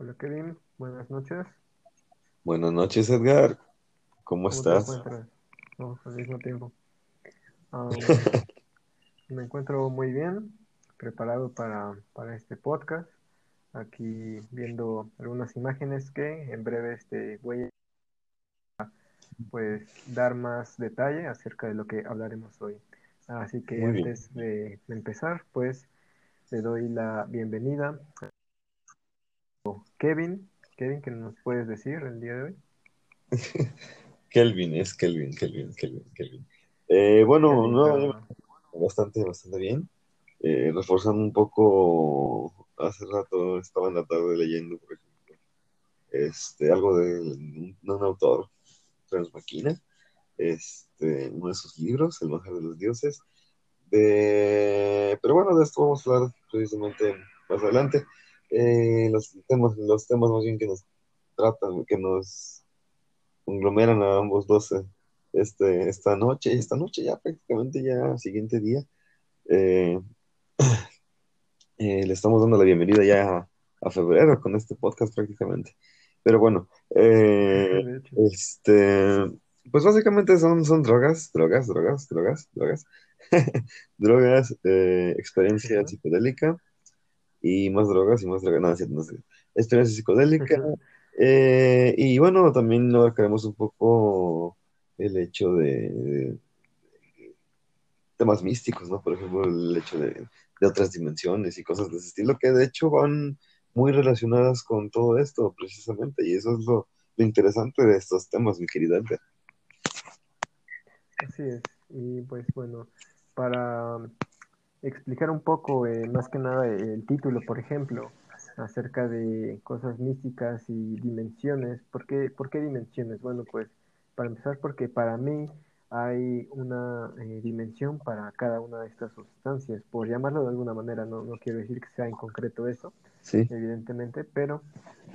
Hola Kevin, buenas noches. Buenas noches, Edgar. ¿Cómo ¿Cómo estás? No, al mismo tiempo. Me encuentro muy bien, preparado para, para este podcast. Aquí viendo algunas imágenes que en breve este, voy a pues, dar más detalle acerca de lo que hablaremos hoy. Así que Muy bien. antes de empezar, pues le doy la bienvenida a Kevin. Kevin, ¿qué nos puedes decir el día de hoy? Kelvin, es Kelvin, Kelvin, Kelvin, Kelvin. Eh, bueno, no, me- bastante, bastante bien. Eh, reforzando un poco, hace rato estaba en la tarde leyendo, por ejemplo, este, algo de un, de un autor, Franz Máquina, este, uno de sus libros, El manjar de los dioses. De, pero bueno, de esto vamos a hablar precisamente más adelante. Eh, los temas, los temas más bien que nos tratan, que nos conglomeran a ambos dos eh, este, esta noche, esta noche ya prácticamente ya siguiente día. Eh, eh, le estamos dando la bienvenida ya a, a febrero con este podcast prácticamente. Pero bueno, eh, este, pues básicamente son, son drogas, drogas, drogas, drogas, drogas, drogas, eh, experiencia psicodélica y más drogas y más drogas, no, es cierto, no sé. Experiencia psicodélica. eh, y bueno, también abarcaremos un poco el hecho de, de temas místicos, ¿no? Por ejemplo, el hecho de, de otras dimensiones y cosas de ese estilo, que de hecho van muy relacionadas con todo esto, precisamente, y eso es lo, lo interesante de estos temas, mi querida Edgar. Así es. Y pues bueno, para explicar un poco, eh, más que nada, el título, por ejemplo, acerca de cosas místicas y dimensiones. ¿Por qué, por qué dimensiones? Bueno, pues para empezar, porque para mí hay una eh, dimensión para cada una de estas sustancias, por llamarlo de alguna manera, no, no quiero decir que sea en concreto eso, Sí, evidentemente, pero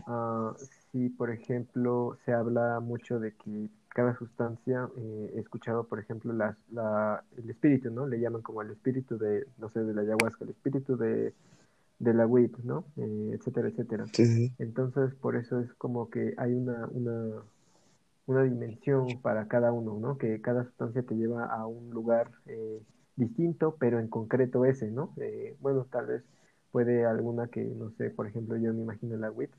Ah, sí, por ejemplo, se habla mucho de que cada sustancia, eh, he escuchado, por ejemplo, las, la, el espíritu, ¿no? Le llaman como el espíritu de, no sé, de la ayahuasca, el espíritu de, de la weed, ¿no? Eh, etcétera, etcétera. sí. Entonces, por eso es como que hay una, una, una dimensión para cada uno, ¿no? Que cada sustancia te lleva a un lugar eh, distinto, pero en concreto ese, ¿no? Eh, bueno, tal vez puede alguna que, no sé, por ejemplo, yo me imagino la WIT,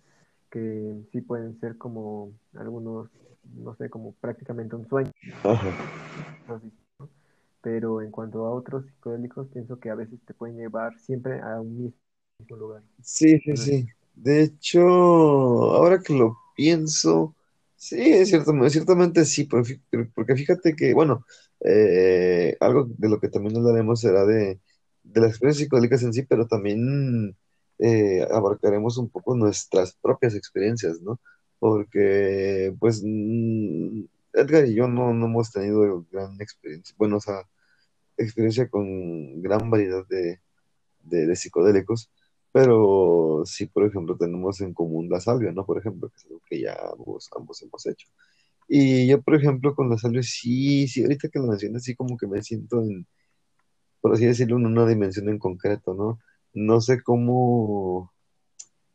que sí pueden ser como algunos, no sé, como prácticamente un sueño. Pero en cuanto a otros psicodélicos, pienso que a veces te pueden llevar siempre a un mismo, lugar. Sí, sí, sí. De hecho, ahora que lo pienso, sí, es cierto, ciertamente sí, porque fíjate que, bueno, eh, algo de lo que también hablaremos será de, de las experiencias psicodélicas en sí, pero también eh, abarcaremos un poco nuestras propias experiencias, ¿no? Porque, pues, Edgar y yo no, no hemos tenido gran experiencia, bueno, o sea, experiencia con gran variedad de, de, psicodélicos. Pero sí, por ejemplo, tenemos en común la salvia, ¿no? Por ejemplo, que es algo que ya ambos, ambos hemos hecho. Y yo, por ejemplo, con la salvia, sí, sí, ahorita que lo mencionas, sí como que me siento en, por así decirlo, en una dimensión en concreto, ¿no? No sé cómo,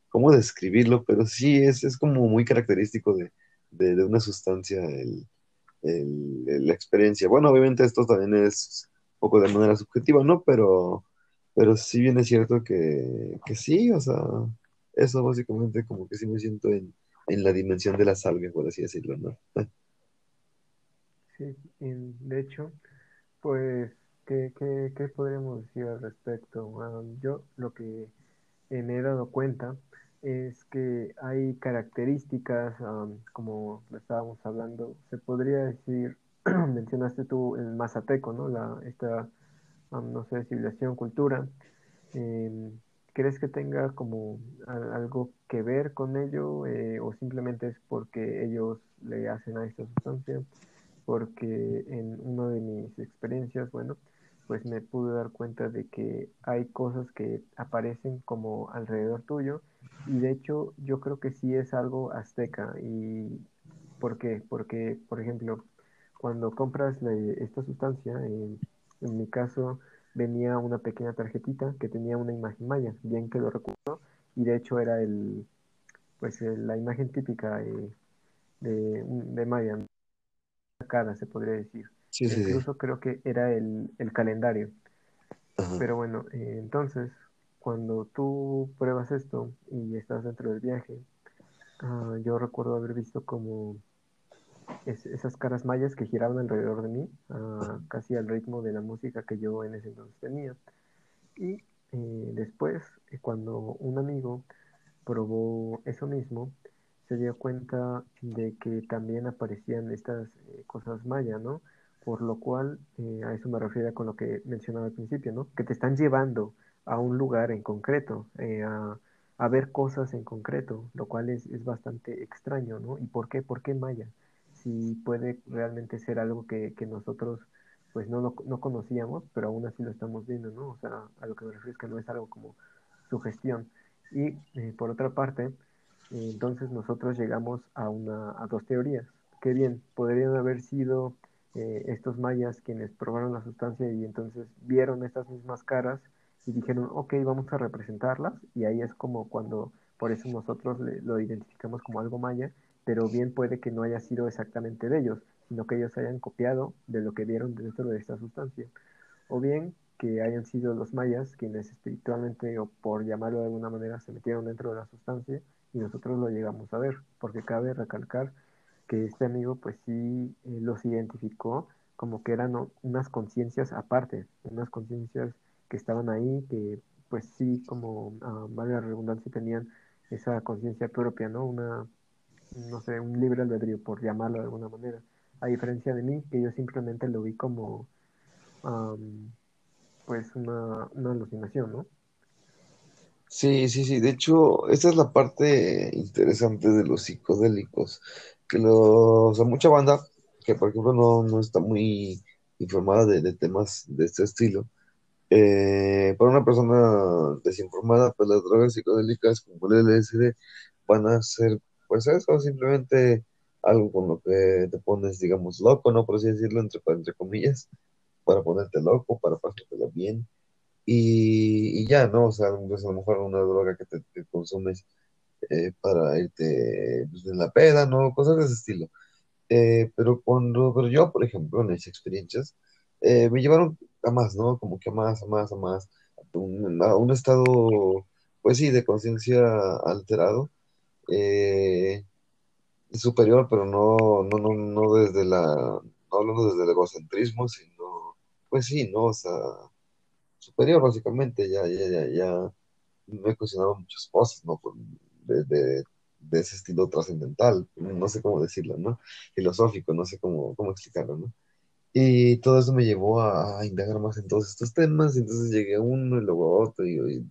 cómo describirlo, pero sí es, es como muy característico de, de, una sustancia el, la experiencia. Bueno, obviamente esto también es un poco de manera subjetiva, ¿no? Pero, pero sí bien es cierto que, que sí, o sea, eso básicamente como que sí me siento en, en la dimensión de la salvia, por así decirlo, ¿no? sí, de hecho, pues, ¿qué, qué, podríamos decir al respecto? Yo lo que me he dado cuenta es que hay características, am, como estábamos hablando, se podría decir, mencionaste tú el Mazateco, ¿no? La, esta, no sé, civilización, cultura. em, ¿crees que tenga como algo que ver con ello eh, o simplemente es porque ellos le hacen a esta sustancia? porque en una de mis experiencias, bueno, pues me pude dar cuenta de que hay cosas que aparecen como alrededor tuyo y de hecho yo creo que sí es algo azteca. ¿Y por qué? Porque, por ejemplo, cuando compras esta sustancia, en, mi caso venía una pequeña tarjetita que tenía una imagen maya, bien que lo recuerdo, y de hecho era el pues la imagen típica de, de, de Maya, cara se podría decir. Sí, sí, sí. Incluso creo que era el, el calendario. Ajá. Pero bueno, eh, entonces, cuando tú pruebas esto y estás dentro del viaje, ah, yo recuerdo haber visto como es- esas caras mayas que giraban alrededor de mí, ah, casi al ritmo de la música que yo en ese entonces tenía. Y eh, después, eh, cuando un amigo probó eso mismo, se dio cuenta de que también aparecían estas eh, cosas maya, ¿no? Por lo cual, eh, a eso me refiero con lo que mencionaba al principio, ¿no? Que te están llevando a un lugar en concreto, eh, a, a ver cosas en concreto, lo cual es, es bastante extraño, ¿no? ¿Y por qué? ¿Por qué maya? Si puede realmente ser algo que, que nosotros pues no, lo, no conocíamos, pero aún así lo estamos viendo, ¿no? O sea, a lo que me refiero es que no es algo como sugestión. Y eh, por otra parte, entonces nosotros llegamos a, una, a dos teorías. Qué bien, podrían haber sido eh, estos mayas quienes probaron la sustancia y entonces vieron estas mismas caras y dijeron, ok, vamos a representarlas. Y ahí es como cuando, por eso nosotros le- lo identificamos como algo maya, pero bien puede que no haya sido exactamente de ellos, sino que ellos hayan copiado de lo que vieron dentro de esta sustancia o bien que hayan sido los mayas quienes espiritualmente o por llamarlo de alguna manera se metieron dentro de la sustancia y nosotros lo llegamos a ver, porque cabe recalcar que este amigo pues sí eh, los identificó como que eran unas conciencias aparte, unas conciencias que estaban ahí, que pues sí, como ah, vale la redundancia, tenían esa conciencia propia, ¿no? Una, no sé, un libre albedrío, por llamarlo de alguna manera. A diferencia de mí, que yo simplemente lo vi como, pues, una, una alucinación, ¿no? Sí, sí, sí. De hecho, esta es la parte interesante de los psicodélicos. Que los, o sea, mucha banda que, por ejemplo, no, no está muy informada de, temas de este estilo. eh, para una persona desinformada, pues las drogas psicodélicas como el LSD van a ser, pues eso, simplemente algo con lo que te pones, digamos, loco, ¿no? Por así decirlo, entre, entre comillas, para ponerte loco, para pasártelo bien. Y, y ya, ¿no? O sea, a lo mejor una droga que te consumes eh, para irte pues, en la peda, ¿no? Cosas de ese estilo. Eh, pero cuando, pero yo, por ejemplo, en esas experiencias, eh, me llevaron a más, ¿no? Como que a más, a más, a más, a un, estado, pues sí, de conciencia alterado, eh, superior, pero no, no, no, no desde la, no hablando desde el egocentrismo, sino, pues sí, ¿no? O sea, superior, básicamente, ya, ya, ya, ya me he cuestionado muchas cosas, ¿no? De, de, de ese estilo trascendental, no sé cómo decirlo, ¿no? Filosófico, no sé cómo, cómo explicarlo, ¿no? Y todo eso me llevó a, indagar más en todos estos temas, y entonces llegué a uno y luego a otro, y, y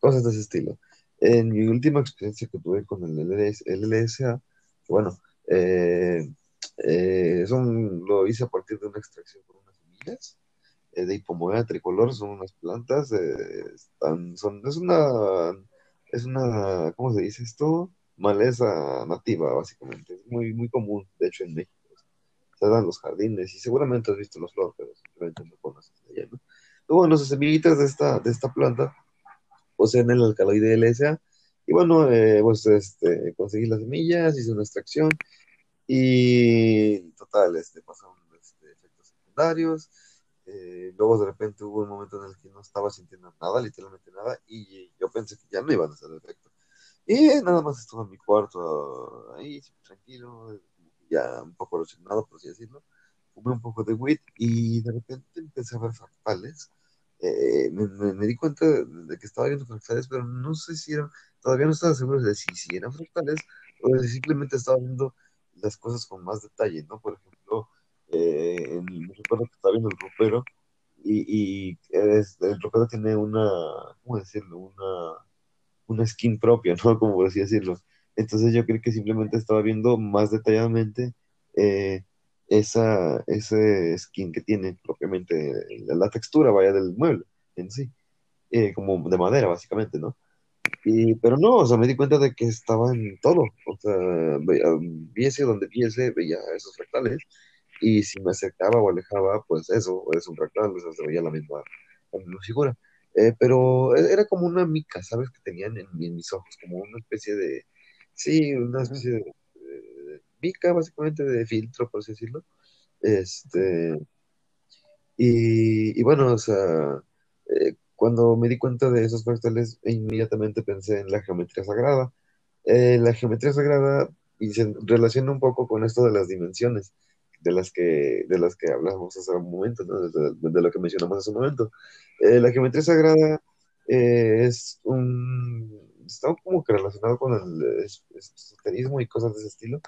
cosas de ese estilo. En mi última experiencia que tuve con el LS, que bueno, eh, eh, son, lo hice a partir de una extracción por unas semillas eh, de hipomoea tricolor, son unas plantas, eh, están, son, es una, es una, ¿cómo se dice esto? Maleza nativa, básicamente. Es muy, muy común, de hecho, en México. Se dan los jardines y seguramente has visto los flores, pero simplemente no conoces de ella, ¿no? Bueno, las semillitas de esta, de esta planta poseen el alcaloide LSA. Y bueno, eh, pues este, conseguí las semillas, hice una extracción y total, este, pasaron este, efectos secundarios. Eh, luego de repente hubo un momento en el que no estaba sintiendo nada, literalmente nada, y yo pensé que ya no iban a hacer efecto. Y nada más estuve en mi cuarto ahí, tranquilo, ya un poco resignado, por así decirlo. Fumé un poco de weed y de repente empecé a ver fractales. Eh, me, me- me di cuenta de, que estaba viendo fractales, pero no sé si eran, todavía no estaba seguro de si, si eran fractales o si simplemente estaba viendo las cosas con más detalle, ¿no? Por ejemplo, eh, recuerdo que estaba viendo el ropero y, y es- el ropero tiene una, ¿cómo decirlo? Una, una skin propia, ¿no? Como por así decirlo. Entonces yo creo que simplemente estaba viendo más detalladamente eh, esa, ese skin que tiene propiamente, la, la textura, vaya, del mueble en sí, eh, como de madera, básicamente, ¿no? Y, pero no, o sea, me di cuenta de que estaba en todo, o sea, veía, viese donde viese, veía esos fractales, y si me acercaba o alejaba, pues eso, es un fractal, o sea, se veía la misma, la misma figura. Eh, pero era como una mica, ¿sabes? Que tenían en, mis ojos, como una especie de, sí, una especie de, de mica, básicamente, de filtro, por así decirlo. Este, y, bueno, o sea, eh, cuando me di cuenta de esos fractales, inmediatamente pensé en la geometría sagrada. Eh, la geometría sagrada y se relaciona un poco con esto de las dimensiones de las que, de las que hablamos hace un momento, ¿no? de, lo que mencionamos hace un momento. Eh, la geometría sagrada eh, es un, está como que relacionado con el esoterismo y cosas de ese estilo,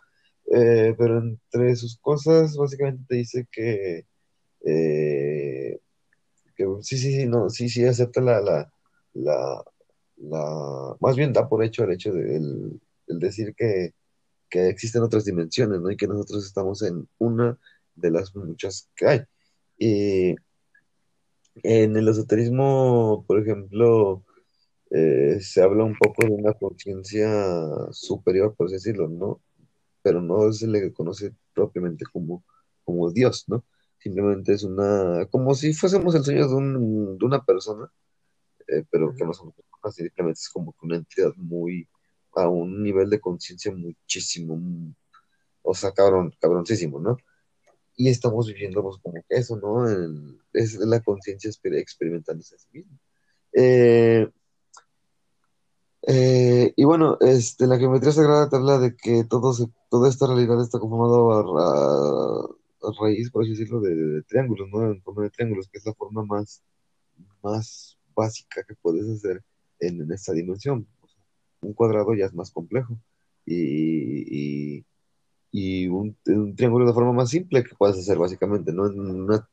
eh, pero entre sus cosas básicamente te dice que, eh, que sí, sí, sí, no, sí, sí, acepta la, la, la, la, más bien da por hecho el hecho de el decir que que existen otras dimensiones, ¿no? Y que nosotros estamos en una de las muchas que hay. Y en el esoterismo, por ejemplo, eh, se habla un poco de una conciencia superior, por así decirlo, ¿no? Pero no se le conoce propiamente como, como Dios, ¿no? Simplemente es una, como si fuésemos el sueño de, un, de una persona, eh, pero que no somos personas, simplemente es como una entidad muy, a un nivel de conciencia muchísimo, o sea, cabrón, cabroncísimo, ¿no? Y estamos viviendo pues, como eso, ¿no? Es la conciencia experimentándose a sí misma. Eh, eh, y bueno, este, la geometría sagrada te habla de que todo se, toda esta realidad está conformado a, raíz, por así decirlo, de, triángulos, ¿no? En forma de triángulos, que es la forma más, más básica que puedes hacer en esta dimensión un cuadrado ya es más complejo. Y, y, un, un, triángulo de forma más simple que puedes hacer básicamente, ¿no? Una,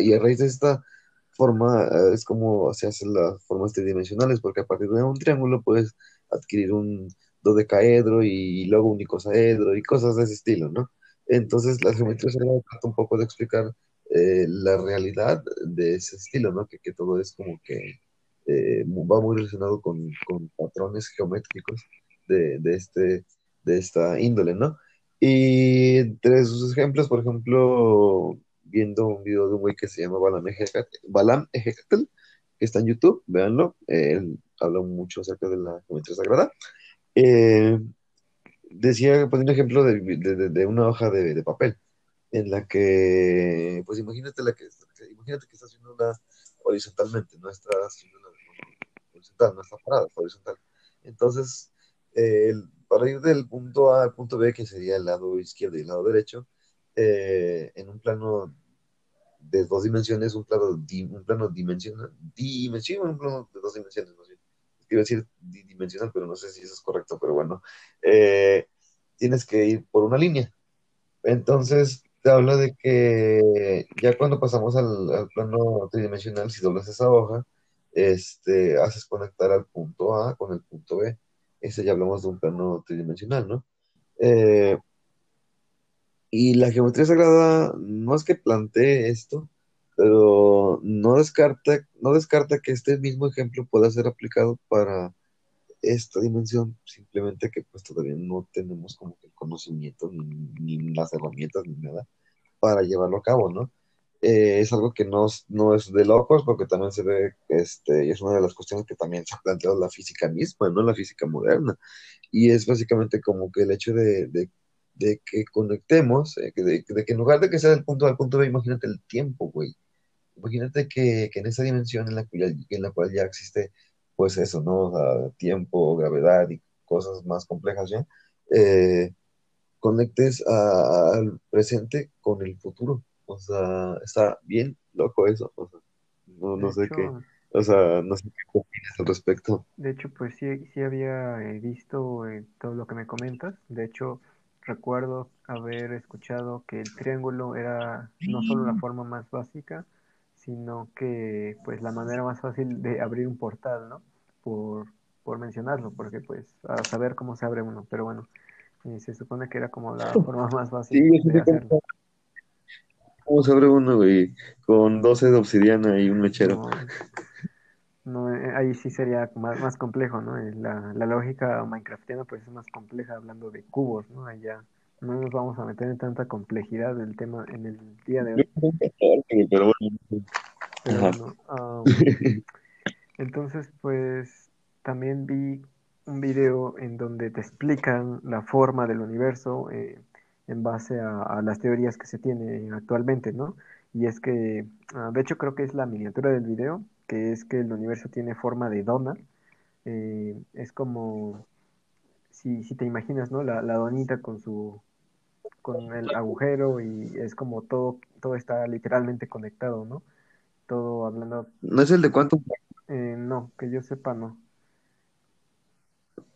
y a raíz de esta forma eh, es como se hacen las formas tridimensionales, porque a partir de un triángulo puedes adquirir un dodecaedro y, y luego un icosaedro y cosas de ese estilo, ¿no? Entonces la geometría se trata un poco de explicar eh, la realidad de ese estilo, ¿no? Que todo es como que eh, va muy relacionado con, con patrones geométricos de, de, este, de esta índole, ¿no? Y entre sus ejemplos, por ejemplo, viendo un video de un güey que se llama Balam Ejecatl, que está en YouTube, véanlo, él habla mucho acerca de la geometría sagrada. Eh, decía, pues, un ejemplo de, de, de una hoja de, de, papel, en la que, pues imagínate, la que, imagínate que estás haciendo una horizontalmente, no estás haciendo una horizontal, no está parada, está horizontal. Entonces, eh, para ir del punto A al punto B, que sería el lado izquierdo y el lado derecho, eh, en un plano de dos dimensiones, un plano, un plano dimensional, dimensional, un plano de dos dimensiones, no sé. Quiero decir dimensional, pero no sé si eso es correcto, pero bueno, eh, tienes que ir por una línea. Entonces, te habla de que ya cuando pasamos al plano tridimensional, si doblas esa hoja, este, haces conectar al punto A con el punto B. Ese ya hablamos de un plano tridimensional, ¿no? Eh, y la geometría sagrada no es que plantee esto, pero no descarta, no descarta que este mismo ejemplo pueda ser aplicado para esta dimensión, simplemente que pues todavía no tenemos como que el conocimiento ni, ni las herramientas ni nada para llevarlo a cabo, ¿no? Eh, es algo que no, no, es de locos, porque también se ve, este, y es una de las cuestiones que también se ha planteado la física misma, ¿no? La física moderna. Y es básicamente como que el hecho de, de, de que conectemos, eh, de, de, que en lugar de que sea del punto A al punto B, imagínate el tiempo, güey. Imagínate que, que, en esa dimensión en la, en la cual ya existe, pues eso, ¿no? O sea, tiempo, gravedad y cosas más complejas ya, eh, conectes al presente con el futuro o sea, está bien loco eso. O sea, no, no sé hecho, qué. O sea, no sé qué opinas al respecto. De hecho, pues sí, sí había eh, visto eh, todo lo que me comentas. De hecho, recuerdo haber escuchado que el triángulo era no solo la forma más básica, sino que pues la manera más fácil de abrir un portal, ¿no? Por, por mencionarlo, porque pues a saber cómo se abre uno, pero bueno, eh, se supone que era como la forma más fácil sí, de hacerlo. ¿Cómo se abre uno, güey? Con 12 de obsidiana y un mechero. No, no ahí sí sería más, más complejo, ¿no? La, la, lógica minecraftiana pues es más compleja hablando de cubos, ¿no? Allá no nos vamos a meter en tanta complejidad del tema en el día de hoy. Pero bueno. Pero bueno um, entonces, pues también vi un video en donde te explican la forma del universo eh, en base a, las teorías que se tienen actualmente, ¿no? Y es que, ah, de hecho creo que es la miniatura del video, que es que el universo tiene forma de dona. Eh, es como, si, si te imaginas, ¿no? La, la donita con su con el agujero y es como todo, todo está literalmente conectado, ¿no? Todo hablando. ¿No es el de cuánto? Eh, no, que yo sepa, no.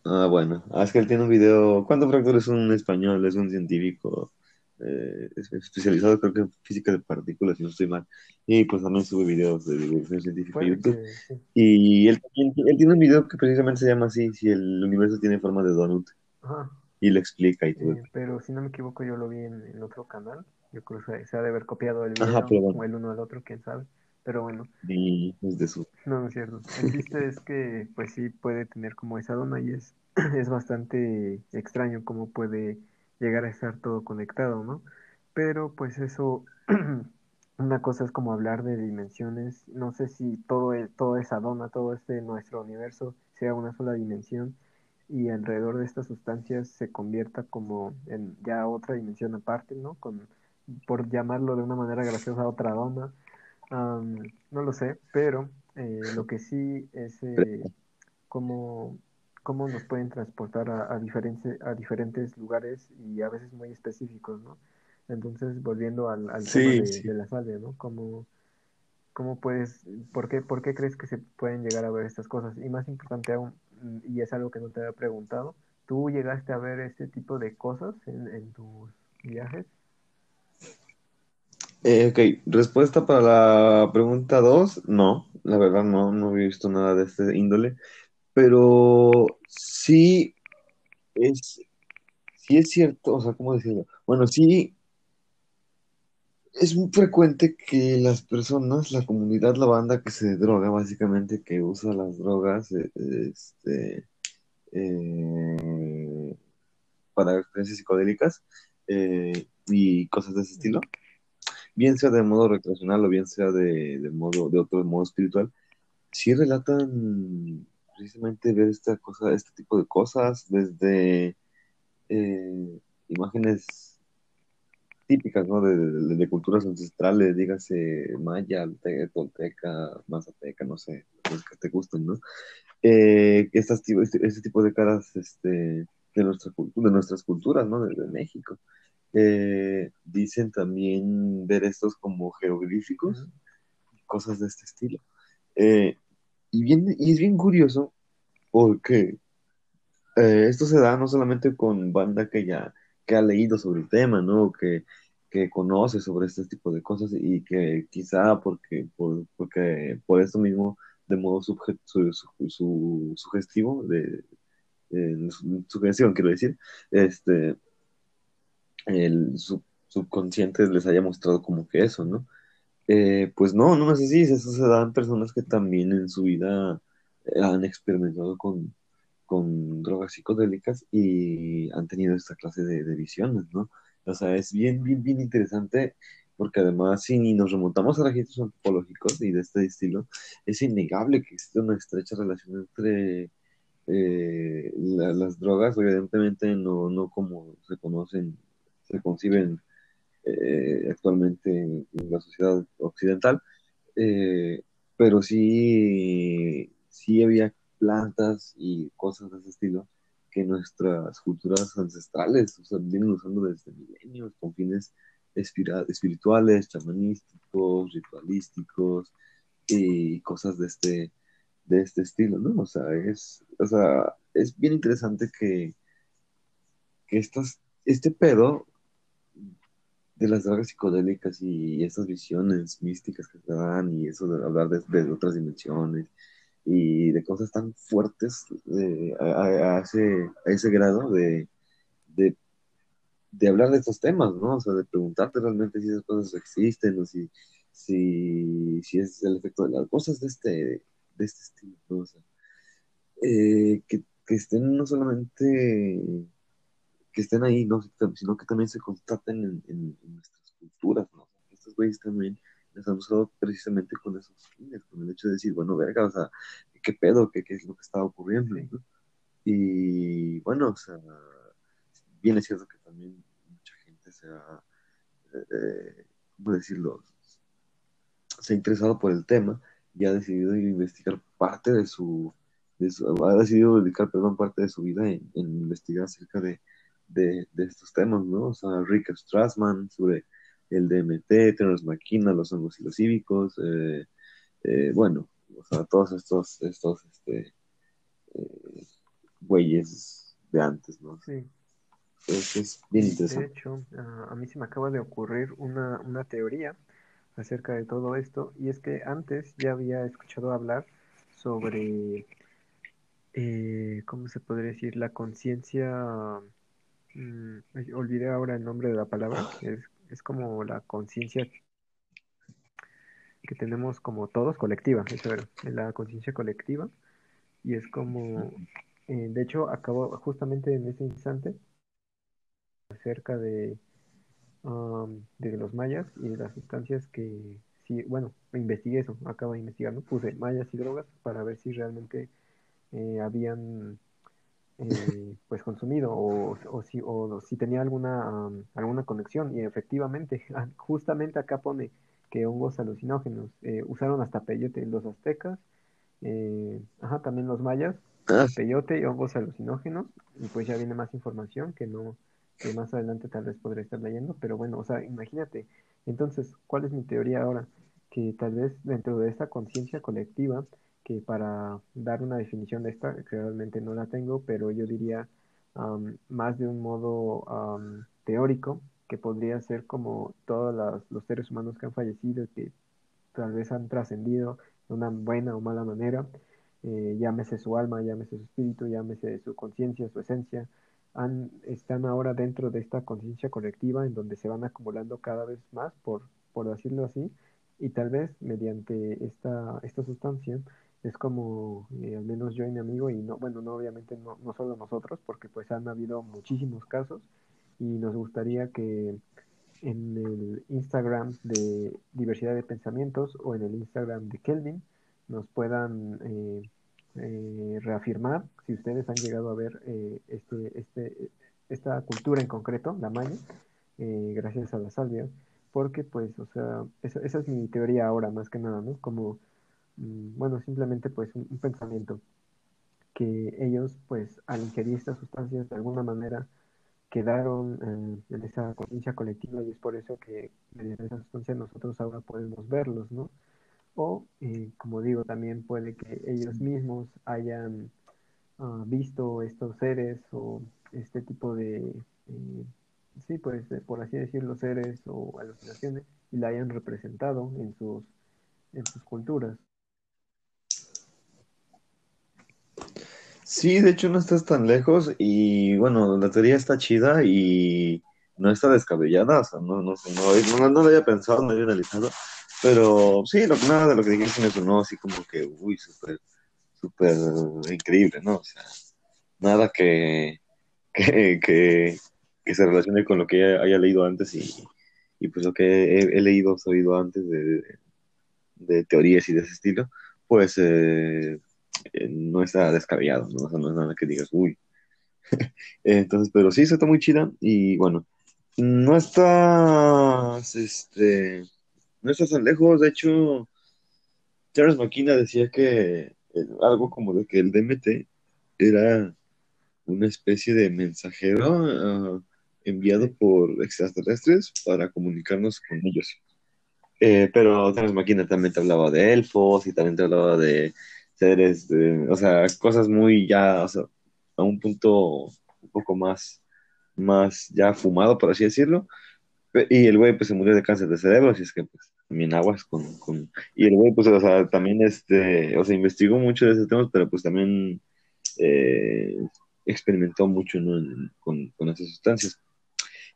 Ah, bueno. Ah, es que él tiene un video. ¿Cuánto Fractal es un español? Es un científico eh, especializado, creo que en física de partículas, si no estoy mal. Y pues también sube videos de divulgación científica en YouTube. Y él, él, tiene un video que precisamente se llama así: Si el universo tiene forma de donut. Ajá y lo explica y todo. Eh, pero si no me equivoco, yo lo vi en, otro canal. Yo creo que se ha de haber copiado el video o el uno al otro, quién sabe. Pero bueno. Y de su. No, no es cierto. El chiste es que, pues sí, puede tener como esa dona y es, es bastante extraño cómo puede llegar a estar todo conectado, ¿no? Pero pues eso, una cosa es como hablar de dimensiones. No sé si todo, es, toda esa dona, todo este nuestro universo sea una sola dimensión y alrededor de estas sustancias se convierta como en ya otra dimensión aparte, ¿no? Con, por llamarlo de una manera graciosa, otra dona. No lo sé, pero eh, lo que sí es eh, cómo, cómo, nos pueden transportar a, a, diferentes, a diferentes lugares y a veces muy específicos, ¿no? Entonces, volviendo al, al tema de, de, la salvia, ¿no? Como ¿Cómo puedes, por qué, por qué crees que se pueden llegar a ver estas cosas? Y más importante aún, y es algo que no te había preguntado, ¿tú llegaste a ver este tipo de cosas en, tus viajes? Eh, ok, respuesta para la pregunta 2, no, la verdad no, no he visto nada de este índole, pero sí es, sí es cierto, o sea, ¿cómo decirlo? Bueno, sí es muy frecuente que las personas, la comunidad, la banda que se droga, básicamente, que usa las drogas eh, este, eh, para experiencias psicodélicas eh, y cosas de ese estilo, bien sea de modo recreacional o bien sea de, modo, de otro modo espiritual, sí relatan precisamente ver esta cosa, este tipo de cosas, desde imágenes típicas, ¿no? De, culturas ancestrales, dígase maya, tolteca, mazateca, no sé, los que te gusten, ¿no? Eh, estas, este, este, tipo de caras este, de, nuestra de nuestras culturas, ¿no? Desde México. Eh, dicen también ver estos como jeroglíficos, cosas de este estilo. Eh, y, bien, y es bien curioso porque esto se da no solamente con banda que ya que ha leído sobre el tema, ¿no? Que, que conoce sobre este tipo de cosas y que quizá porque por, porque por esto mismo, de modo su, su, sugestivo, de, sugestión quiero decir, este, el subconsciente les haya mostrado como que eso, ¿no? Eh, pues no, no es así, eso se dan personas que también en su vida han experimentado con, con drogas psicodélicas y han tenido esta clase de, visiones, ¿no? O sea, es bien, bien, bien interesante porque además si nos remontamos a registros antropológicos y de este estilo, es innegable que existe una estrecha relación entre eh, las drogas, evidentemente no, no como se conocen, se conciben eh, actualmente en, la sociedad occidental, eh, pero sí, sí había plantas y cosas de ese estilo que nuestras culturas ancestrales o vienen usando desde milenios con fines espirituales, chamanísticos, ritualísticos y cosas de este, de este estilo, ¿no? O sea, es, o sea, es bien interesante que, que estas, este pedo de las drogas psicodélicas y estas visiones místicas que se dan y eso de hablar de otras dimensiones y de cosas tan fuertes eh, a, ese, a, ese, grado de, de, de, hablar de estos temas, ¿no? O sea, de preguntarte realmente si esas cosas existen o si, si, si es el efecto de las cosas de este, de este estilo, ¿no? Eh, que, que, estén no solamente que estén ahí, ¿no? sino que también se constaten en, en, nuestras culturas, ¿no? Estos güeyes también les han usado precisamente con esos fines, con el hecho de decir, bueno, verga, o sea, ¿qué pedo? ¿Qué, qué es lo que está ocurriendo? Y bueno, o sea, bien es cierto que también mucha gente se ha, eh, ¿cómo decirlo? Se ha interesado por el tema y ha decidido investigar parte de su, de su ha decidido dedicar, perdón, parte de su vida en, en investigar acerca de, de, de, estos temas, ¿no? O sea, Rick Strassman sobre el DMT, Terence McKenna, los hongos y los cívicos, eh, eh, bueno, o sea, todos estos, estos, este, eh, güeyes de antes, ¿no? Sí. Es, es bien De interesante. hecho, a, a mí se me acaba de ocurrir una, una teoría acerca de todo esto, y es que antes ya había escuchado hablar sobre, eh, ¿cómo se podría decir? La conciencia, mm, ay, olvidé ahora el nombre de la palabra, es, es como la conciencia que tenemos como todos, colectiva, eso era, la conciencia colectiva, y es como, eh, de hecho, acabo justamente en ese instante acerca de, um, de los mayas y de las sustancias que, sí, bueno, investigué eso, acabo de investigar, ¿no? Puse mayas y drogas para ver si realmente eh, habían eh, pues consumido o, o, si, o si tenía alguna, um, alguna conexión. Y efectivamente, justamente acá pone que hongos alucinógenos eh, usaron hasta peyote. Los aztecas, eh, ajá, también los mayas, Ah, peyote y hongos alucinógenos. Y pues ya viene más información que no que más adelante tal vez podré estar leyendo, pero bueno, o sea, imagínate, entonces, ¿cuál es mi teoría ahora? Que tal vez dentro de esta conciencia colectiva, que para dar una definición de esta, que realmente no la tengo, pero yo diría am, más de un modo am, teórico, que podría ser como todos los seres humanos que han fallecido, que tal vez han trascendido de una buena o mala manera, eh, llámese su alma, llámese su espíritu, llámese su conciencia, su esencia, han, están ahora dentro de esta conciencia colectiva en donde se van acumulando cada vez más, por, por decirlo así, y tal vez mediante esta, esta sustancia es como, eh, al menos yo y mi amigo, y no, bueno, no obviamente no, no solo nosotros, porque pues han habido muchísimos casos, y nos gustaría que en el Instagram de Diversidad de Pensamientos o en el Instagram de Kelvin nos puedan eh, eh, reafirmar si ustedes han llegado a ver eh, este, este, esta cultura en concreto, la maya, eh, gracias a la salvia, porque pues, o sea, esa, esa, es mi teoría ahora más que nada, ¿no? Como, bueno, simplemente pues un, un pensamiento que ellos pues al ingerir estas sustancias de alguna manera quedaron eh, en esa conciencia colectiva y es por eso que mediante esa sustancia nosotros ahora podemos verlos, ¿no? O, eh, como digo, también puede que ellos mismos hayan uh, visto estos seres o este tipo de, eh, sí, pues, de, por así decirlo, seres o alucinaciones y la hayan representado en sus, en sus culturas. Sí, de hecho no estás tan lejos y bueno, la teoría está chida y no está descabellada, o sea, no, no, no, no, no lo había pensado, no había analizado, pero sí, nada de lo que dijiste me sonó así como que, uy, súper, súper increíble, ¿no? O sea, nada que, que, que, se relacione con lo que haya, leído antes y, y, pues lo que he, he leído, sabido antes de, de, teorías y de ese estilo, pues... Eh, no está descabellado, ¿no? O sea, no es nada que digas, uy. Entonces, pero sí, está muy chida y bueno, no estás, este, no estás tan lejos, de hecho, Terence McKenna decía que algo como de que el DMT era una especie de mensajero uh, enviado por extraterrestres para comunicarnos con ellos. Eh, pero Terence McKenna también te hablaba de elfos y también te hablaba de seres, de, o sea, cosas muy ya, o sea, a un punto un poco más, más ya fumado, por así decirlo. Y el güey pues se murió de cáncer de cerebro, así es que pues también aguas con, con... Y el güey pues, o sea, también este, o sea, investigó mucho de esos temas, pero pues también eh, experimentó mucho, con, con esas sustancias.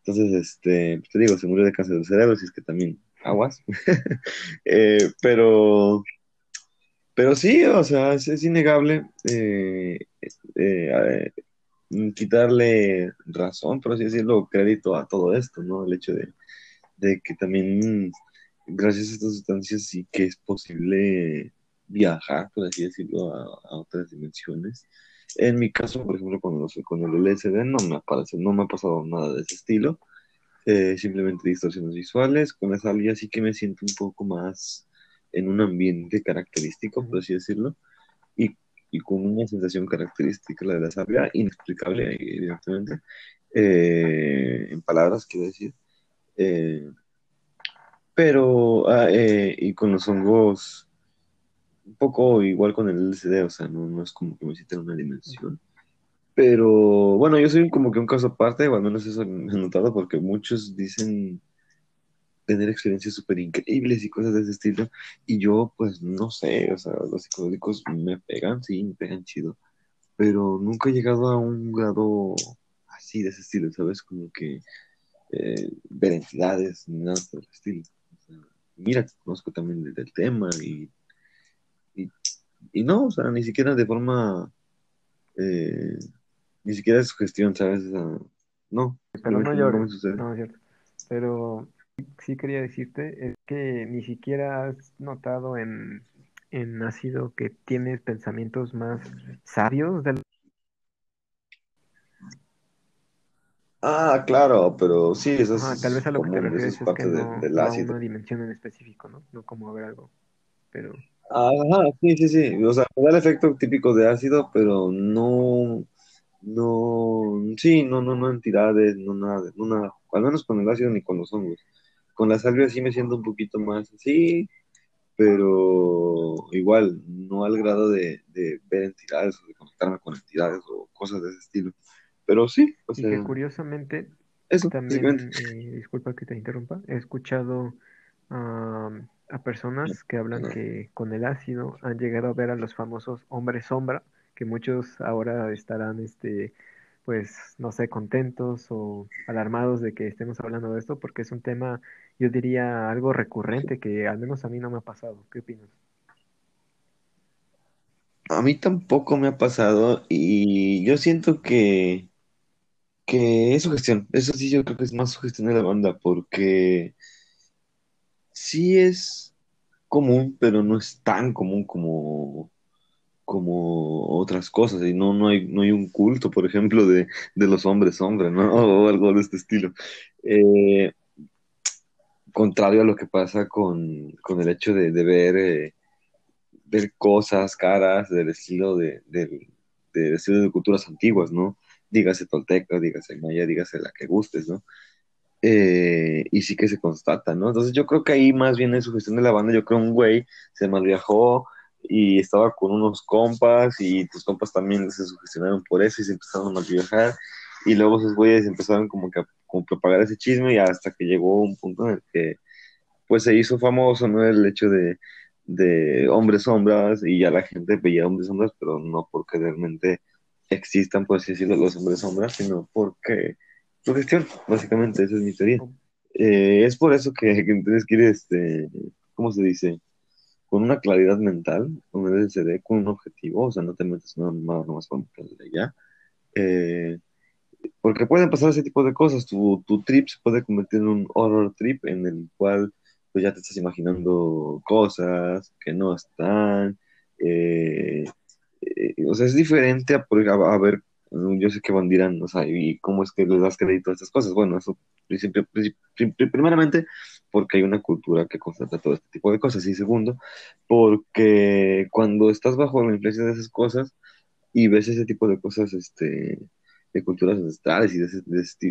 Entonces, este, pues te digo, se murió de cáncer de cerebro, así es que también aguas. eh, pero, pero sí, o sea, es, innegable eh, eh, quitarle razón, por así decirlo, crédito a todo esto, ¿no? El hecho de, de, que también, gracias a estas sustancias, sí que es posible viajar, por así decirlo, a, a otras dimensiones. En mi caso, por ejemplo, cuando soy con el LSD, no me aparece, no me ha pasado nada de ese estilo. Eh, simplemente distorsiones visuales. Con la salvia sí que me siento un poco más en un ambiente característico, por así decirlo, y, y con una sensación característica, la de la salvia, inexplicable, evidentemente, eh, en palabras, quiero decir. Eh, pero, ah, eh, y con los hongos, un poco igual con el LCD, o sea, no, no es como que me en una dimensión. Pero bueno, yo soy como que un caso aparte, o al menos eso he notado, porque muchos dicen tener experiencias súper increíbles y cosas de ese estilo, y yo pues no sé, o sea, los psicodélicos me pegan, sí, me pegan chido, pero nunca he llegado a un grado así de ese estilo, ¿sabes? Como que eh, ver entidades, nada por el estilo. O sea, mira, conozco también del, del tema y, y, y no, o sea, ni siquiera de forma eh, ni siquiera es gestión, ¿sabes? O sea, no, Pero no llores, no es cierto. Pero sí quería decirte es que ni siquiera has notado en, en ácido que tienes pensamientos más sabios del... Ah, claro, pero sí, eso Ajá, tal vez es a lo que te común, eso es refieres es que parte de- del no ácido. una dimensión en específico, ¿no? No como ver algo. Pero Ajá, sí, sí, sí, o sea, me da el efecto típico de ácido, pero no, no, sí, no, no, no entidades, no nada, de- no nada, al menos con el ácido ni con los hongos. Con la salvia sí me siento un poquito más así, pero igual, no al grado de, de ver entidades o de conectarme con entidades o cosas de ese estilo. Pero sí, o y que sea, curiosamente eso, también, eh, disculpa que te interrumpa, he escuchado a personas que hablan que con el ácido han llegado a ver a los famosos hombres sombra, que muchos ahora estarán, este, pues, no sé, contentos o alarmados de que estemos hablando de esto, porque es un tema, yo diría, algo recurrente que al menos a mí no me ha pasado. ¿Qué opinas? A mí tampoco me ha pasado y yo siento que, que es sugestión. Eso sí, yo creo que es más sugestión de la banda porque sí es común, pero no es tan común como, como otras cosas. Y no, no hay, no hay un culto, por ejemplo, de, de los hombres hombres, ¿no? O algo de este estilo. Eh, contrario a lo que pasa con, con el hecho de, de ver, eh, ver cosas, caras del estilo de, del del estilo de culturas antiguas, ¿no? Dígase tolteca, dígase maya, dígase la que gustes, ¿no? Eh, y sí que se constata, ¿no? Entonces yo creo que ahí más bien es su gestión de la banda, yo creo un güey se malviajó y estaba con unos compas y tus compas también se sugestionaron por eso y se empezaron a malviajar y luego esos güeyes empezaron como que a como propagar ese chisme y hasta que llegó un punto en el que pues se hizo famoso, ¿no? El hecho de, de hombres sombras y ya la gente veía hombres sombras, pero no porque realmente existan, por así decirlo, los hombres sombras, sino porque su gestión, básicamente, esa es mi teoría. Eh, es por eso que, que entonces quieres, este, ¿cómo se dice? Con una claridad mental, con el LCD, con un objetivo, o sea, no te metes nada más, meterle ya. Eh, porque pueden pasar ese tipo de cosas. Tu, tu trip se puede convertir en un horror trip en el cual pues ya te estás imaginando cosas que no están. eh, eh, o sea, es diferente a, a, a ver, mm, yo sé que van dirán, o sea, ¿y cómo es que les das crédito a estas cosas? Bueno, eso primeramente porque hay una cultura que constata todo este tipo de cosas. Y segundo, porque cuando estás bajo la influencia de esas cosas y ves ese tipo de cosas, este, de culturas ancestrales y de ese,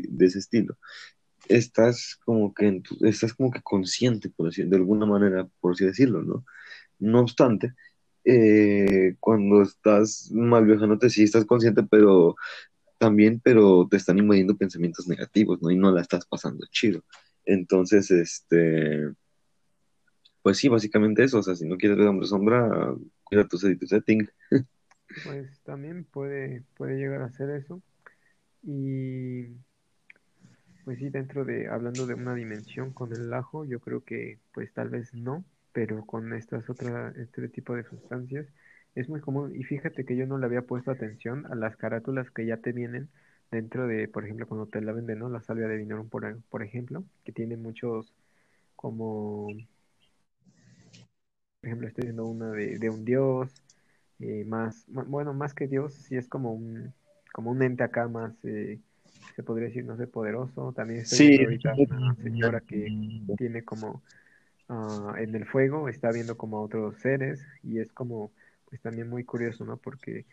de ese estilo, estás como que estás como que consciente, por así, de alguna manera, por así decirlo, ¿no? No obstante, eh, cuando estás mal viajándote, sí estás consciente, pero también, pero te están invadiendo pensamientos negativos, ¿no? Y no la estás pasando chido. Entonces, este, pues sí, básicamente eso, o sea, si no quieres ver hombre sombra, cuida tu tu setting. Pues también puede, puede llegar a ser eso. Y Pues sí, dentro de, hablando de una dimensión con el ajo, yo creo que pues tal vez no, pero con estas otras, este tipo de sustancias es muy común. Y fíjate que yo no le había puesto atención a las carátulas que ya te vienen dentro de, por ejemplo, cuando te la venden, ¿no? La salvia de Vinorum, por, por ejemplo, que tiene muchos, como, por ejemplo, estoy viendo una de, de un dios, eh, más, bueno, más que Dios, sí es como un, como un ente acá más, eh, se podría decir, no sé, poderoso. También estoy Sí, viendo ahorita una señora que tiene como ah, en el fuego, está viendo como a otros seres y es como, pues también muy curioso, ¿no? Porque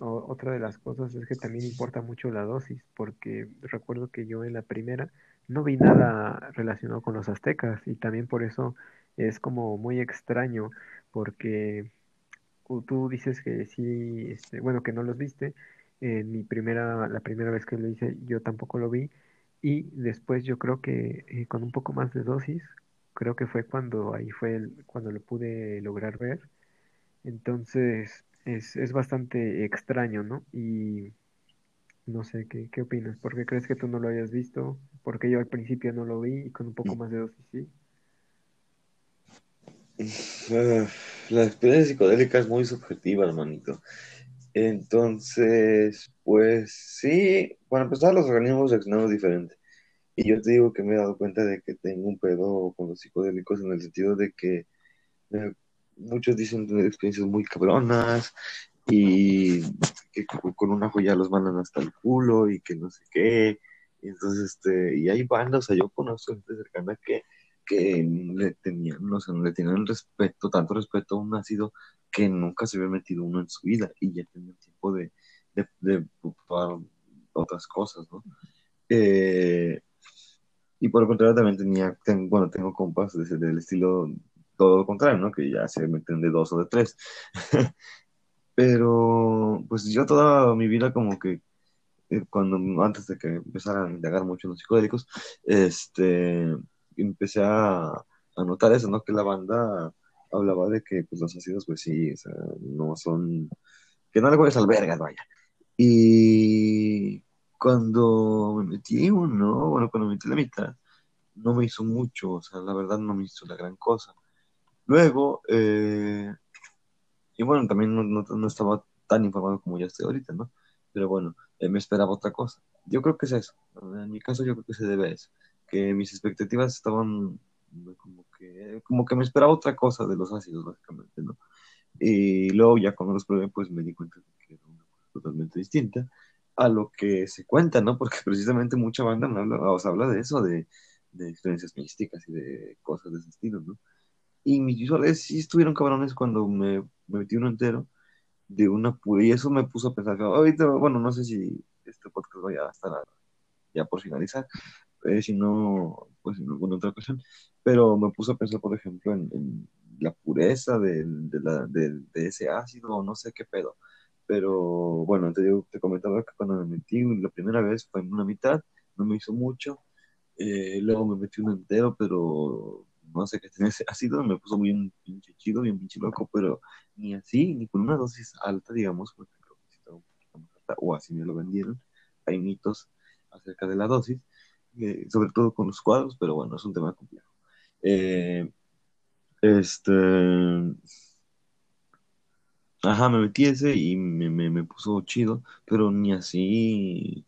otra de las cosas es que también importa mucho la dosis, porque recuerdo que yo en la primera no vi nada relacionado con los aztecas y también por eso es como muy extraño, porque tú dices que sí, este, bueno, que no los viste. En mi primera, la primera vez que lo hice, yo tampoco lo vi. Y después yo creo que eh, con un poco más de dosis, creo que fue cuando ahí fue el- cuando lo pude lograr ver. Entonces es, es bastante extraño, ¿no? Y no sé, ¿qué, qué opinas? ¿Por qué crees que tú no lo hayas visto? Porque yo al principio no lo vi y con un poco más de dosis sí. Ah, La experiencia psicodélica es muy subjetiva, hermanito. Entonces, pues sí, para empezar, los organismos reaccionamos diferente. Y yo te digo que me he dado cuenta de que tengo un pedo con los psicodélicos en el sentido de que muchos dicen tener experiencias muy cabronas y que con una joya los mandan hasta el culo y que no sé qué. Entonces, este, y hay bandas, o sea, yo conozco gente cercana que, que le tenían, no sé, le tenían respeto, tanto respeto a un ácido que nunca se había metido uno en su vida y ya tenía tiempo de, de, de probar otras cosas, ¿no? Eh, y por el contrario también tenía, ten- bueno, tengo compas de- del estilo todo lo contrario, ¿no? Que ya se meten de dos o de tres. Pero, pues yo toda mi vida como que eh, cuando antes de que empezara a indagar mucho en los psicodélicos, este, empecé a, notar eso, ¿no? Que la banda hablaba de que pues los ácidos, pues sí, o sea, no son, que no le juegues al vergas, vaya. Y cuando me metí uno, bueno, cuando me metí la mitad, no me hizo mucho, o sea, la verdad no me hizo la gran cosa. Luego, eh, y bueno, también no, estaba tan informado como ya estoy ahorita, ¿no? Pero bueno, eh, me esperaba otra cosa. Yo creo que es eso. En mi caso, yo creo que se debe a eso. Que mis expectativas estaban eh, como que, como que me esperaba otra cosa de los ácidos, básicamente, ¿no? Y luego ya cuando los probé, pues me di cuenta de que era una cosa totalmente distinta a lo que se cuenta, ¿no? Porque precisamente mucha banda me habla, o sea, habla de eso, de, de experiencias místicas y de cosas de ese estilo, ¿no? Y mis visuales sí estuvieron cabrones cuando me, me metí uno entero de una y eso me puso a pensar, que ahorita, bueno, no sé si este podcast vaya a estar a- ya por finalizar, eh, si no, pues en alguna otra ocasión, pero me puso a pensar, por ejemplo, en, en la pureza del- de, la, del- de ese ácido, no sé qué pedo, pero bueno, te, digo, te comentaba que cuando me metí la primera vez fue en una mitad, no me hizo mucho, eh, luego me metí uno entero, pero no sé qué tenía ese ácido, me puso bien pinche chido, bien pinche loco, pero ni así, ni con una dosis alta, digamos, porque creo que estaba un poquito más alta, o así me lo vendieron. Hay mitos acerca de la dosis, eh, sobre todo con los cuadros, pero bueno, es un tema complejo. Eh, este, ajá, me metí ese y me, me, me puso chido, pero ni así,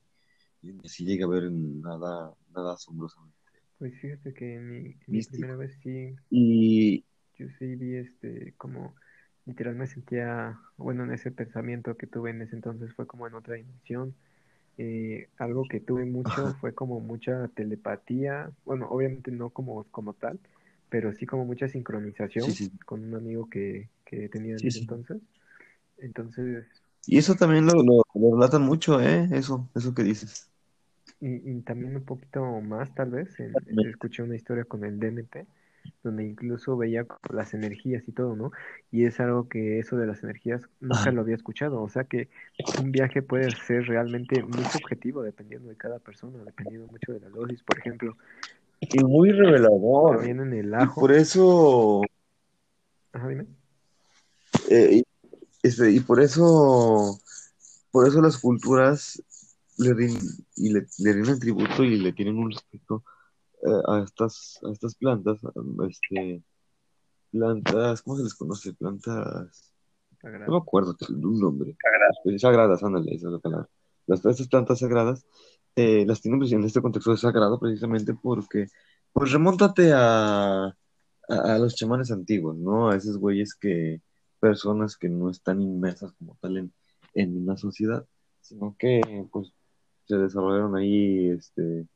ni así llegué a ver nada, nada asombrosamente Pues fíjate que mi, mi primera vez sí, Y yo sí vi este, como literal me sentía, bueno, en ese pensamiento que tuve en ese entonces fue como en otra dimensión. Eh, algo que tuve mucho fue como mucha telepatía, bueno, obviamente no como, como tal, pero sí como mucha sí, sincronización sí, con un amigo que, que tenía en sí, ese sí. entonces. Entonces, Y eso también lo, lo, lo relatan mucho, ¿eh? Eso, eso que dices. Y, y también un poquito más tal vez, en- escuché una historia con el DMT, donde incluso veía las energías y todo, ¿no? Y es algo que eso de las energías nunca lo había escuchado, o sea que un viaje puede ser realmente muy subjetivo dependiendo de cada persona, dependiendo mucho de la dosis, por ejemplo, Y muy revelador. también en el Y ajo, por eso, ajá, dime, eh, y, este, y por eso, por eso las culturas le, rin- y le, le rinden tributo y le tienen un respeto eh, a estas, a estas plantas, a- este, plantas, ¿cómo se les conoce? Plantas, no me acuerdo un nombre. Sagradas, ándale, esa es la palabra. Las estas plantas sagradas eh, las tienen pues, en este contexto de sagrado precisamente porque, pues remóntate a, a, a los chamanes antiguos, ¿no? A esos güeyes que, personas que no están inmersas como tal en, en una sociedad, sino que pues se desarrollaron ahí este,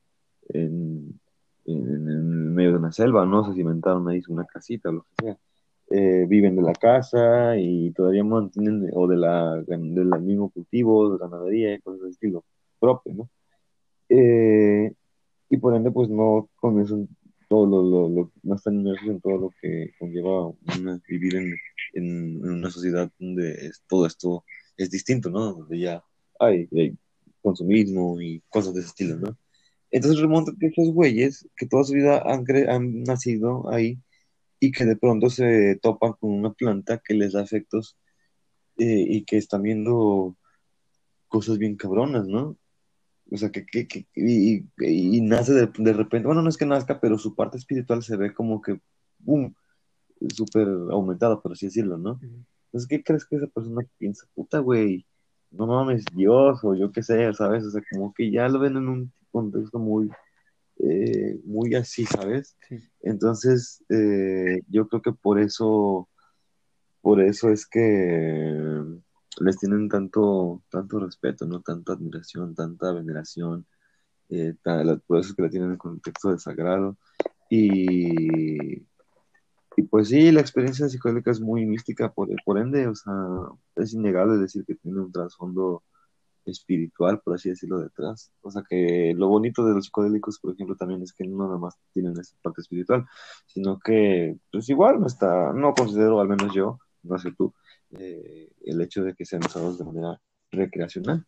en, en, medio de una selva, ¿no? Se cimentaron ahí una casita lo que sea. Eh, viven de la casa y todavía mantienen, o de la, del mismo cultivo, de ganadería y cosas de estilo propio, ¿no? Eh, y por ende, pues no conocen todo lo, lo, no están inmersos en todo lo que conlleva vivir en, en, una sociedad donde todo esto es distinto, ¿no? Donde ya hay, hay consumismo y cosas de ese estilo, ¿no? Entonces remonta que esos güeyes que toda su vida han, han nacido ahí y que de pronto se topan con una planta que les da efectos eh, y que están viendo cosas bien cabronas, ¿no? O sea, que, que, que y, y, nace de, de, repente, bueno, no es que nazca, pero su parte espiritual se ve como que, ¡boom!, súper aumentada, por así decirlo, ¿no? Entonces, ¿qué crees que esa persona piensa? Puta, güey, no mames, Dios, o yo qué sé, ¿sabes? O sea, como que ya lo ven en un contexto muy, eh, muy así, ¿sabes? Entonces, eh, yo creo que por eso, por eso es que les tienen tanto, tanto respeto, ¿no? Tanta admiración, tanta veneración, eh, por eso es que la tienen en el contexto de sagrado. Y, y pues sí, la experiencia psicodélica es muy mística, por, por ende, o sea, es innegable decir que tiene un trasfondo espiritual, por así decirlo, detrás. O sea que lo bonito de los psicodélicos, por ejemplo, también es que no nada más tienen esa parte espiritual, sino que, pues igual no está, no considero, al menos yo, no sé tú, eh, el hecho de que sean usados de manera recreacional.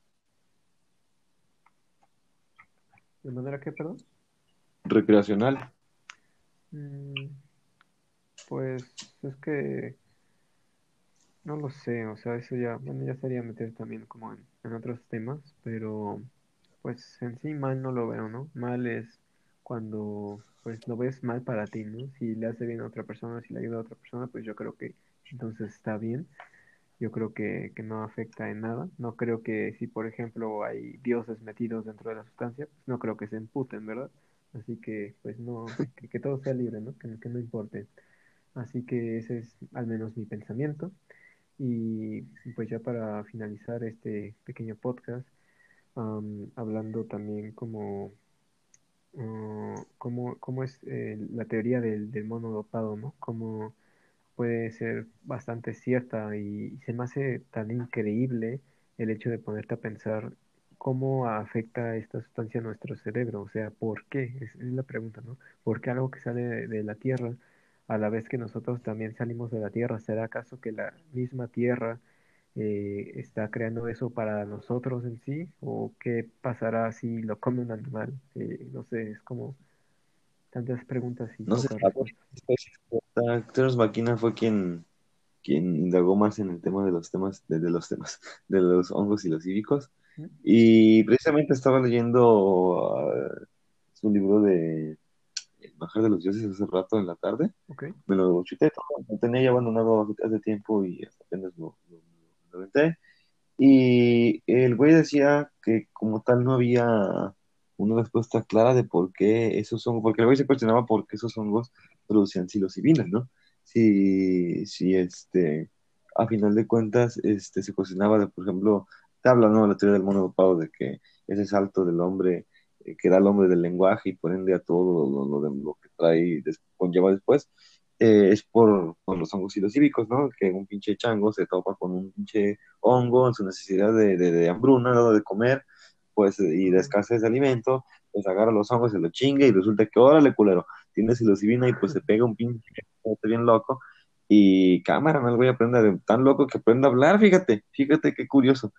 ¿De manera qué, perdón? Recreacional. Mm, pues es que no lo sé, o sea, eso ya, bueno, ya sería meter también como en, otros temas, pero pues en sí mal no lo veo, ¿no? Mal es cuando pues lo ves mal para ti, ¿no? Si le hace bien a otra persona, si le ayuda a otra persona, pues yo creo que entonces está bien. Yo creo que, que no afecta en nada. No creo que si, por ejemplo, hay dioses metidos dentro de la sustancia, pues no creo que se emputen, ¿verdad? Así que, pues no, que, que todo sea libre, ¿no? Que, que no importe. Así que ese es al menos mi pensamiento. Y pues ya para finalizar este pequeño podcast, hablando también como, uh, cómo, es eh, la teoría del, del mono dopado, ¿no? Cómo puede ser bastante cierta y, se me hace tan increíble el hecho de ponerte a pensar cómo afecta esta sustancia a nuestro cerebro, o sea, ¿por qué? Es, la pregunta, ¿no? ¿Por qué algo que sale de, la Tierra, a la vez que nosotros también salimos de la Tierra, ¿será acaso que la misma Tierra eh, está creando eso para nosotros en sí? ¿O qué pasará si lo come un animal? Eh, no sé, es como tantas preguntas y no sé, Terence McKenna fue quien, quien indagó más en el tema de los temas, de, los temas, de los hongos y los cívicos. Y precisamente estaba leyendo uh, su libro de El bajar de los dioses hace rato en la tarde. Me lo chuté todo, lo tenía ya abandonado hace tiempo y hasta apenas lo, lo, lo Y el güey decía que como tal no había una respuesta clara de por qué esos hongos, porque luego se cuestionaba por qué esos hongos producían psilocibinas, ¿no? Si, si este, a final de cuentas, este, se cuestionaba de, por ejemplo, te habla, ¿no? La teoría del mono dopado, de que ese salto del hombre, eh, que era el hombre del lenguaje y por ende a todo lo, lo, lo que trae, conlleva después, eh, es por, los hongos psilocíbicos, ¿no? Que un pinche chango se topa con un pinche hongo en su necesidad de, de, de hambruna, ¿no? De comer, pues, y de escasez de alimento, pues agarra los hongos, se lo chingue y resulta que, órale, culero, tiene psilocibina y pues se pega un pinche bien loco y cámara, no voy a aprender tan loco que aprenda a hablar, fíjate, fíjate qué curioso.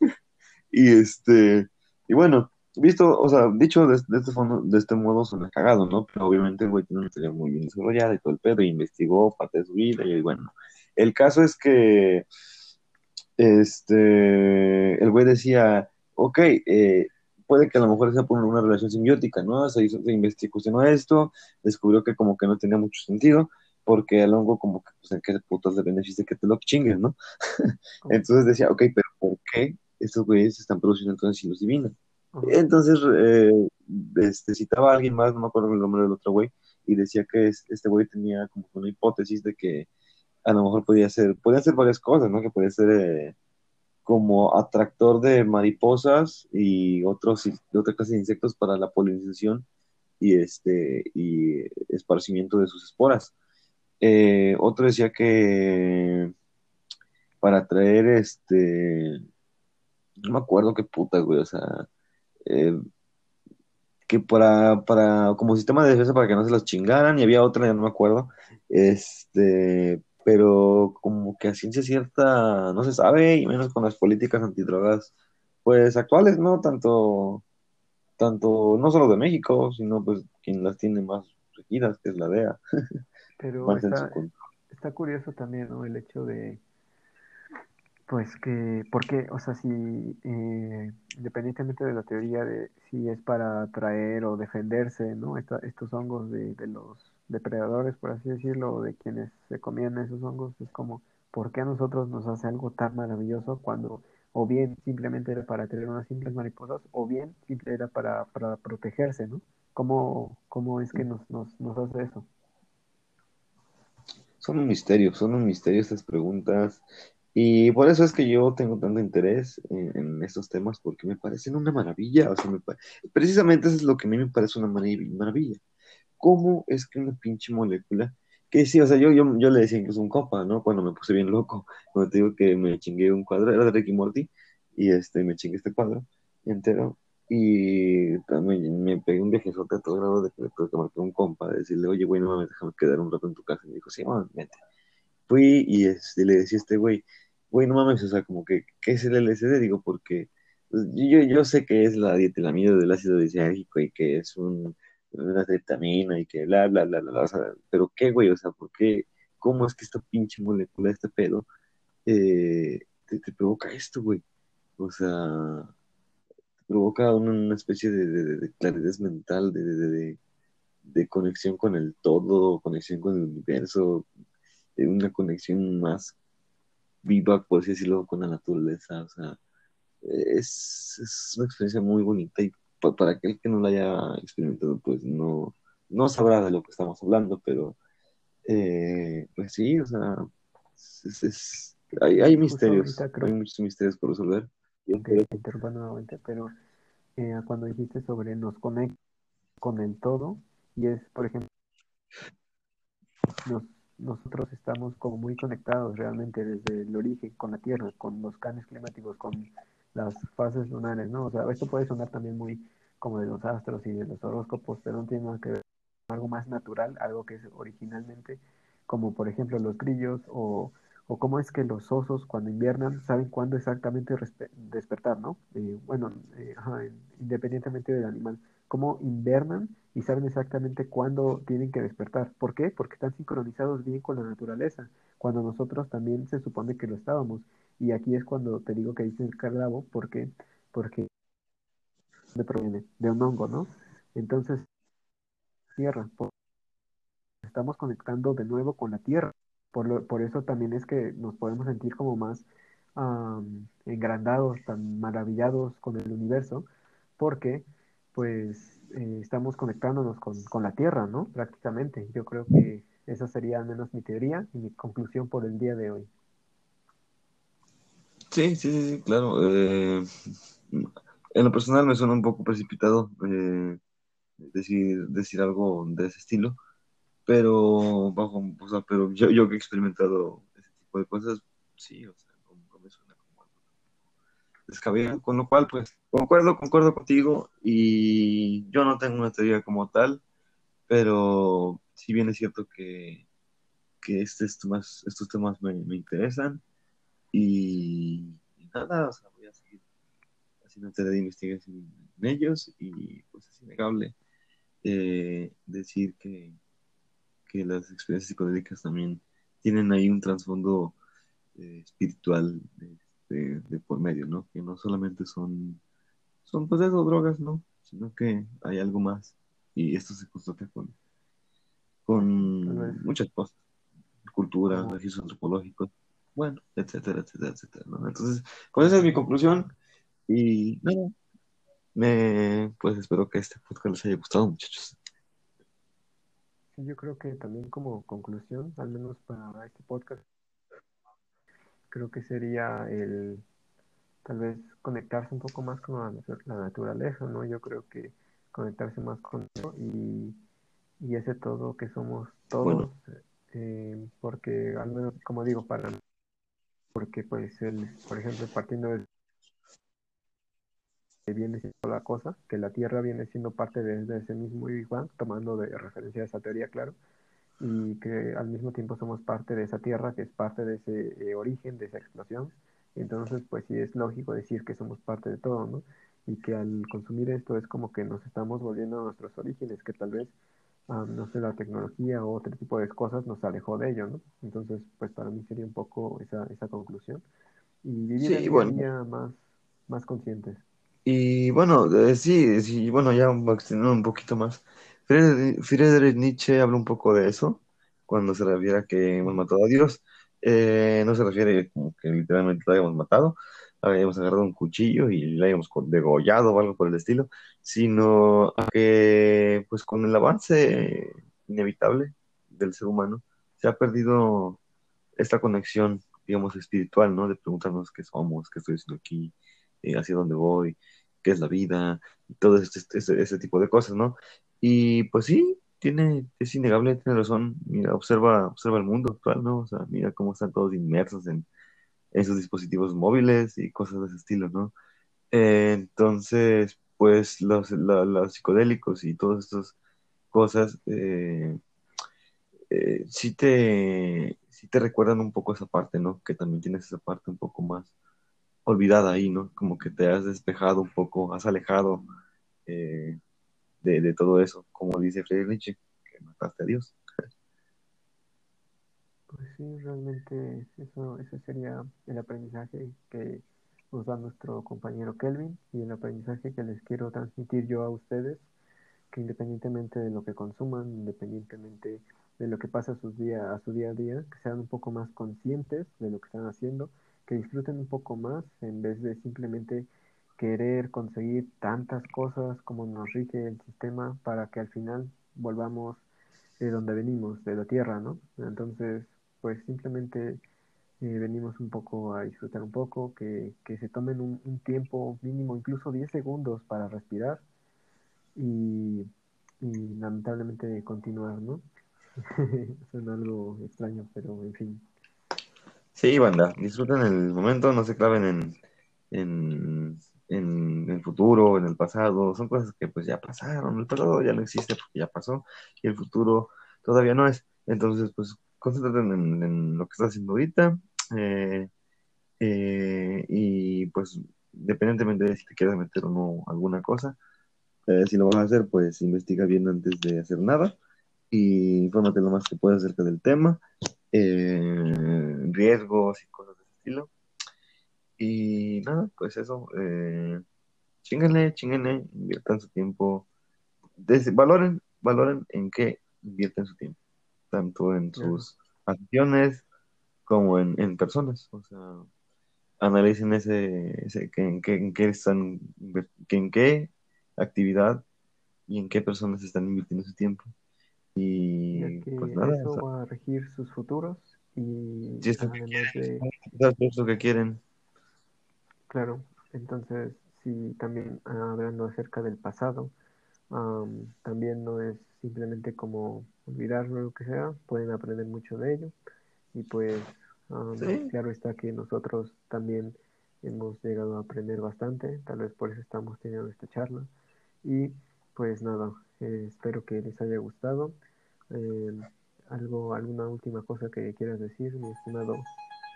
y este, y bueno, visto, o sea, dicho de, este fondo, de este modo suena cagado, ¿no? Pero obviamente el güey tiene una teoría muy bien desarrollada y todo el pedo, y investigó parte de su vida, y bueno, el caso es que, este, el güey decía, ok, eh, puede que a lo mejor sea por una relación simbiótica, ¿no? Se, hizo, se investigó esto, descubrió que como que no tenía mucho sentido, porque el hongo como que, pues, ¿en qué putas de beneficio que te lo chingues, no? entonces decía, ok, pero ¿por qué estos güeyes están produciendo entonces divinos? Entonces, eh, este, citaba a alguien más, no me acuerdo el nombre del otro güey, y decía que este güey tenía como una hipótesis de que a lo mejor podía ser, podía ser varias cosas, ¿no? Que podía ser eh, como atractor de mariposas y otros, y otra clase de insectos para la polinización y este y esparcimiento de sus esporas. Eh, otro decía que para traer este no me acuerdo qué puta, güey, o sea, eh, que para, para, como sistema de defensa para que no se los chingaran, y había otra, ya no me acuerdo, este, pero como que a ciencia cierta no se sabe, y menos con las políticas antidrogas, pues actuales, ¿no? Tanto, tanto, no solo de México, sino pues quien las tiene más regidas, que es la DEA. Pero está, está curioso también, ¿no? El hecho de pues que, porque, o sea, si eh, independientemente de la teoría de si es para atraer o defenderse, ¿no? estos hongos de, de, los depredadores, por así decirlo, de quienes se comían esos hongos, es como, ¿por qué a nosotros nos hace algo tan maravilloso cuando o bien simplemente era para tener unas simples mariposas, o bien simplemente era para, para protegerse, ¿no? ¿Cómo, cómo es que nos, nos, nos hace eso? Son un misterio, son un misterio estas preguntas y por eso es que yo tengo tanto interés en, estos temas, porque me parecen una maravilla. O sea, precisamente eso es lo que a mí me parece una maravilla. ¿Cómo es que una pinche molécula, que sí, o sea, yo, yo, yo le decía incluso un copa, ¿no? Cuando me puse bien loco, cuando te digo que me chingué un cuadro, era de Ricky Morty, y este, me chingué este cuadro entero, y también me pegué un viajezote a todo grado de que le marcar un compa, de decirle, oye, güey, no mames, déjame quedar un rato en tu casa. Y me dijo, sí, mames, vente. Fui y este, le decía a este güey, güey, no mames, o sea, como que, ¿qué es el LSD? Digo, porque pues, yo, yo sé que es la dietilamido del ácido disérgico y que es un, una tretamina y que bla, bla, bla, bla, o sea, pero ¿qué, güey? O sea, ¿por qué? ¿Cómo es que esta pinche molécula, este pedo, eh, te, provoca esto, güey? O sea, te provoca una, especie de, de, claridad mental, de, de, de, conexión con el todo, conexión con el universo, una conexión más viva, por así decirlo, con la naturaleza. O sea, es, es una experiencia muy bonita y para aquel que no la haya experimentado, pues no, no sabrá de lo que estamos hablando, pero eh, pues sí, o sea, es, hay, hay misterios, hay muchos misterios por resolver. te interrumpo nuevamente, pero eh, cuando dijiste sobre nos conecta con el todo, y es, por ejemplo, nos nosotros estamos como muy conectados realmente desde el origen con la Tierra, con los cambios climáticos, con las fases lunares, ¿no? O sea, esto puede sonar también muy como de los astros y de los horóscopos, pero no tiene nada que ver con algo más natural, algo que es originalmente, como por ejemplo los grillos o, o cómo es que los osos cuando inviernan saben cuándo exactamente despertar, ¿no? Eh, bueno, eh, independientemente del animal cómo invernan y saben exactamente cuándo tienen que despertar. ¿Por qué? Porque están sincronizados bien con la naturaleza, cuando nosotros también se supone que lo estábamos. Y aquí es cuando te digo que dice el carlavo, ¿por qué? Porque de proviene de un hongo, ¿no? Entonces, tierra, estamos conectando de nuevo con la tierra. Por, lo, por eso también es que nos podemos sentir como más engrandados, tan maravillados con el universo, porque pues eh, estamos conectándonos con, con, la Tierra, ¿no? Prácticamente. Yo creo que esa sería al menos mi teoría y mi conclusión por el día de hoy. Sí, sí, sí, claro. Eh, en lo personal me suena un poco precipitado eh, decir, decir algo de ese estilo, pero bajo, o sea, pero yo, yo que he experimentado ese tipo de cosas, sí, o sea, descabellado, con lo cual, pues, concuerdo, concuerdo contigo y yo no tengo una teoría como tal, pero si bien es cierto que, que este, estos, estos temas me, interesan y, nada, o sea, voy a seguir haciendo tarea de investigación en ellos y pues es innegable eh, decir que, que las experiencias psicodélicas también tienen ahí un trasfondo eh, espiritual de, de, por medio, ¿no? Que no solamente son, son pues esas drogas, ¿no? Sino que hay algo más. Y esto se constata con, con muchas cosas. Cultura, registros antropológicos, bueno, etcétera, etcétera, etcétera, ¿no? Entonces, con esa es mi conclusión. Y nada, me, pues espero que este podcast les haya gustado, muchachos. Yo creo que también como conclusión, al menos para este podcast, creo que sería el tal vez conectarse un poco más con la, la naturaleza, ¿no? Yo creo que conectarse más con eso y, y ese todo que somos todos, eh, porque al menos, como digo, para porque pues el, por ejemplo, partiendo de viene siendo la cosa, que la Tierra viene siendo parte de, ese mismo Bang, tomando de referencia a esa teoría, claro, y que al mismo tiempo somos parte de esa Tierra, que es parte de ese eh, origen, de esa explosión. Entonces, pues sí es lógico decir que somos parte de todo, ¿no? Y que al consumir esto es como que nos estamos volviendo a nuestros orígenes, que tal vez, no sé, la tecnología o otro tipo de cosas nos alejó de ello, ¿no? Entonces, pues para mí sería un poco esa, esa conclusión. Y vivir el día, día más, más conscientes. Y bueno, eh, sí, sí, bueno, ya extendiendo un poquito más. Friedrich, Nietzsche habla un poco de eso, cuando se refiere a que hemos matado a Dios. Eh, no se refiere como que literalmente lo hayamos matado, hayamos agarrado un cuchillo y lo hayamos degollado o algo por el estilo, sino a que, pues con el avance inevitable del ser humano, se ha perdido esta conexión, digamos, espiritual, ¿no? De preguntarnos qué somos, qué estoy haciendo aquí, eh, hacia dónde voy, qué es la vida, y todo este, este, ese tipo de cosas, ¿no? Y pues sí, tiene, es innegable, tiene razón. Mira, observa, observa el mundo actual, ¿no? O sea, mira cómo están todos inmersos en, en sus dispositivos móviles y cosas de ese estilo, ¿no? entonces, pues los, los, psicodélicos y todas estas cosas eh, eh, sí, te, sí te recuerdan un poco esa parte, ¿no? Que también tienes esa parte un poco más olvidada ahí, ¿no? Como que te has despejado un poco, has alejado eh, de, todo eso, como dice Friedrich que mataste a Dios. Pues sí, realmente eso, ese sería el aprendizaje que nos da nuestro compañero Kelvin y el aprendizaje que les quiero transmitir yo a ustedes, que independientemente de lo que consuman, independientemente de lo que pasa a, sus día, a su día a día, que sean un poco más conscientes de lo que están haciendo que disfruten un poco más en vez de simplemente querer conseguir tantas cosas como nos rige el sistema para que al final volvamos de donde venimos, de la tierra, ¿no? Entonces, pues simplemente eh, venimos un poco a disfrutar un poco, que, que se tomen un, tiempo mínimo, incluso 10 segundos para respirar y, y lamentablemente continuar, ¿no? Suena algo extraño, pero en fin. Sí, banda, disfruten el momento, no se claven en, en, en el futuro, en el pasado, son cosas que pues ya pasaron, el pasado ya no existe porque ya pasó y el futuro todavía no es. Entonces, pues concéntrate en, lo que estás haciendo ahorita eh, eh, y pues independientemente de si te quieres meter o no alguna cosa, eh, si lo vas a hacer, pues investiga bien antes de hacer nada y infórmate lo más que puedas acerca del tema eh, riesgos y cosas de ese estilo. Y nada, pues eso, eh, chinguenle, chinguenle, inviertan su tiempo, valoren, valoren en qué invierten su tiempo, tanto en sus acciones como en, personas, o sea, analicen ese, ese en, qué, en qué están, en qué actividad y en qué personas están invirtiendo su tiempo. Y pues nada, eso va a regir sus futuros y además de lo que quieren. Claro, entonces si también hablando acerca del pasado, también no es simplemente como olvidarlo lo que sea, pueden aprender mucho de ello y pues claro está que nosotros también hemos llegado a aprender bastante, tal vez por eso estamos teniendo esta charla y pues nada, eh, espero que les haya gustado. Eh, algo, alguna última cosa que quieras decir, mi estimado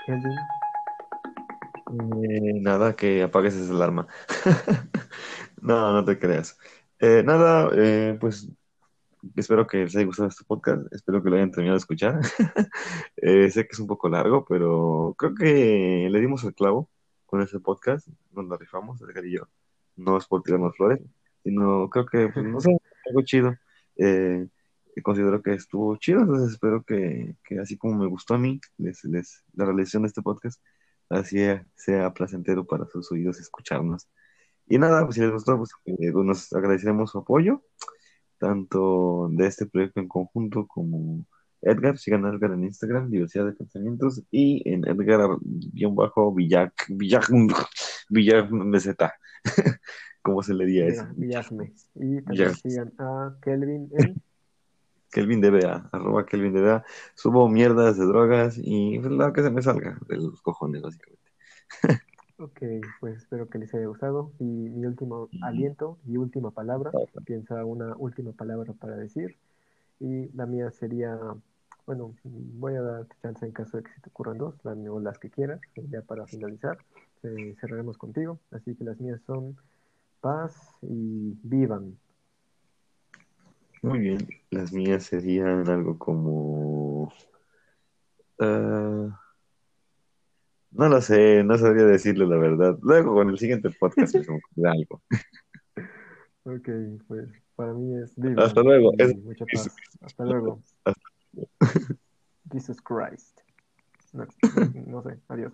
Kelvin. Eh, nada, que apagues esa alarma. no, no te creas. Eh, nada, pues espero que les haya gustado este podcast. Espero que lo hayan terminado de escuchar. sé que es un poco largo, pero creo que le dimos el clavo con ese podcast. Nos lo rifamos, Edgar y yo. No es por tirarnos flores, sino creo que, pues, no sé, algo chido. Eh, considero que estuvo chido, entonces espero que, así como me gustó a mí les, les, la realización de este podcast, así sea placentero para sus oídos escucharnos. Y nada, pues si les gustó, pues eh, nos agradeceremos su apoyo, tanto de este proyecto en conjunto como Edgar, sigan a Edgar en Instagram, diversidad de pensamientos, y en Edgar-Villac, Villac, Villac, Meseta, ¿cómo se le diría eso? Villagme. Y también sigan a Kelvin en Kelvin DBA, arroba Kelvin DBA. Subo mierdas de drogas y lo que se me salga de los cojones, básicamente. Ok, pues espero que les haya gustado. Y mi último aliento y última palabra. Piensa una última palabra para decir. Y la mía sería, bueno, voy a darte chance en caso de que se te ocurran dos, o las que quieras, ya para finalizar. Eh, cerraremos contigo. Así que las mías son paz y vivan. Muy bien, las mías serían algo como... Ah, no lo sé, no sabría decirle la verdad. Luego con el siguiente podcast me algo. Ok, pues para mí es Hasta luego. Mucha paz. Hasta luego. Jesus Christ. no sé, adiós.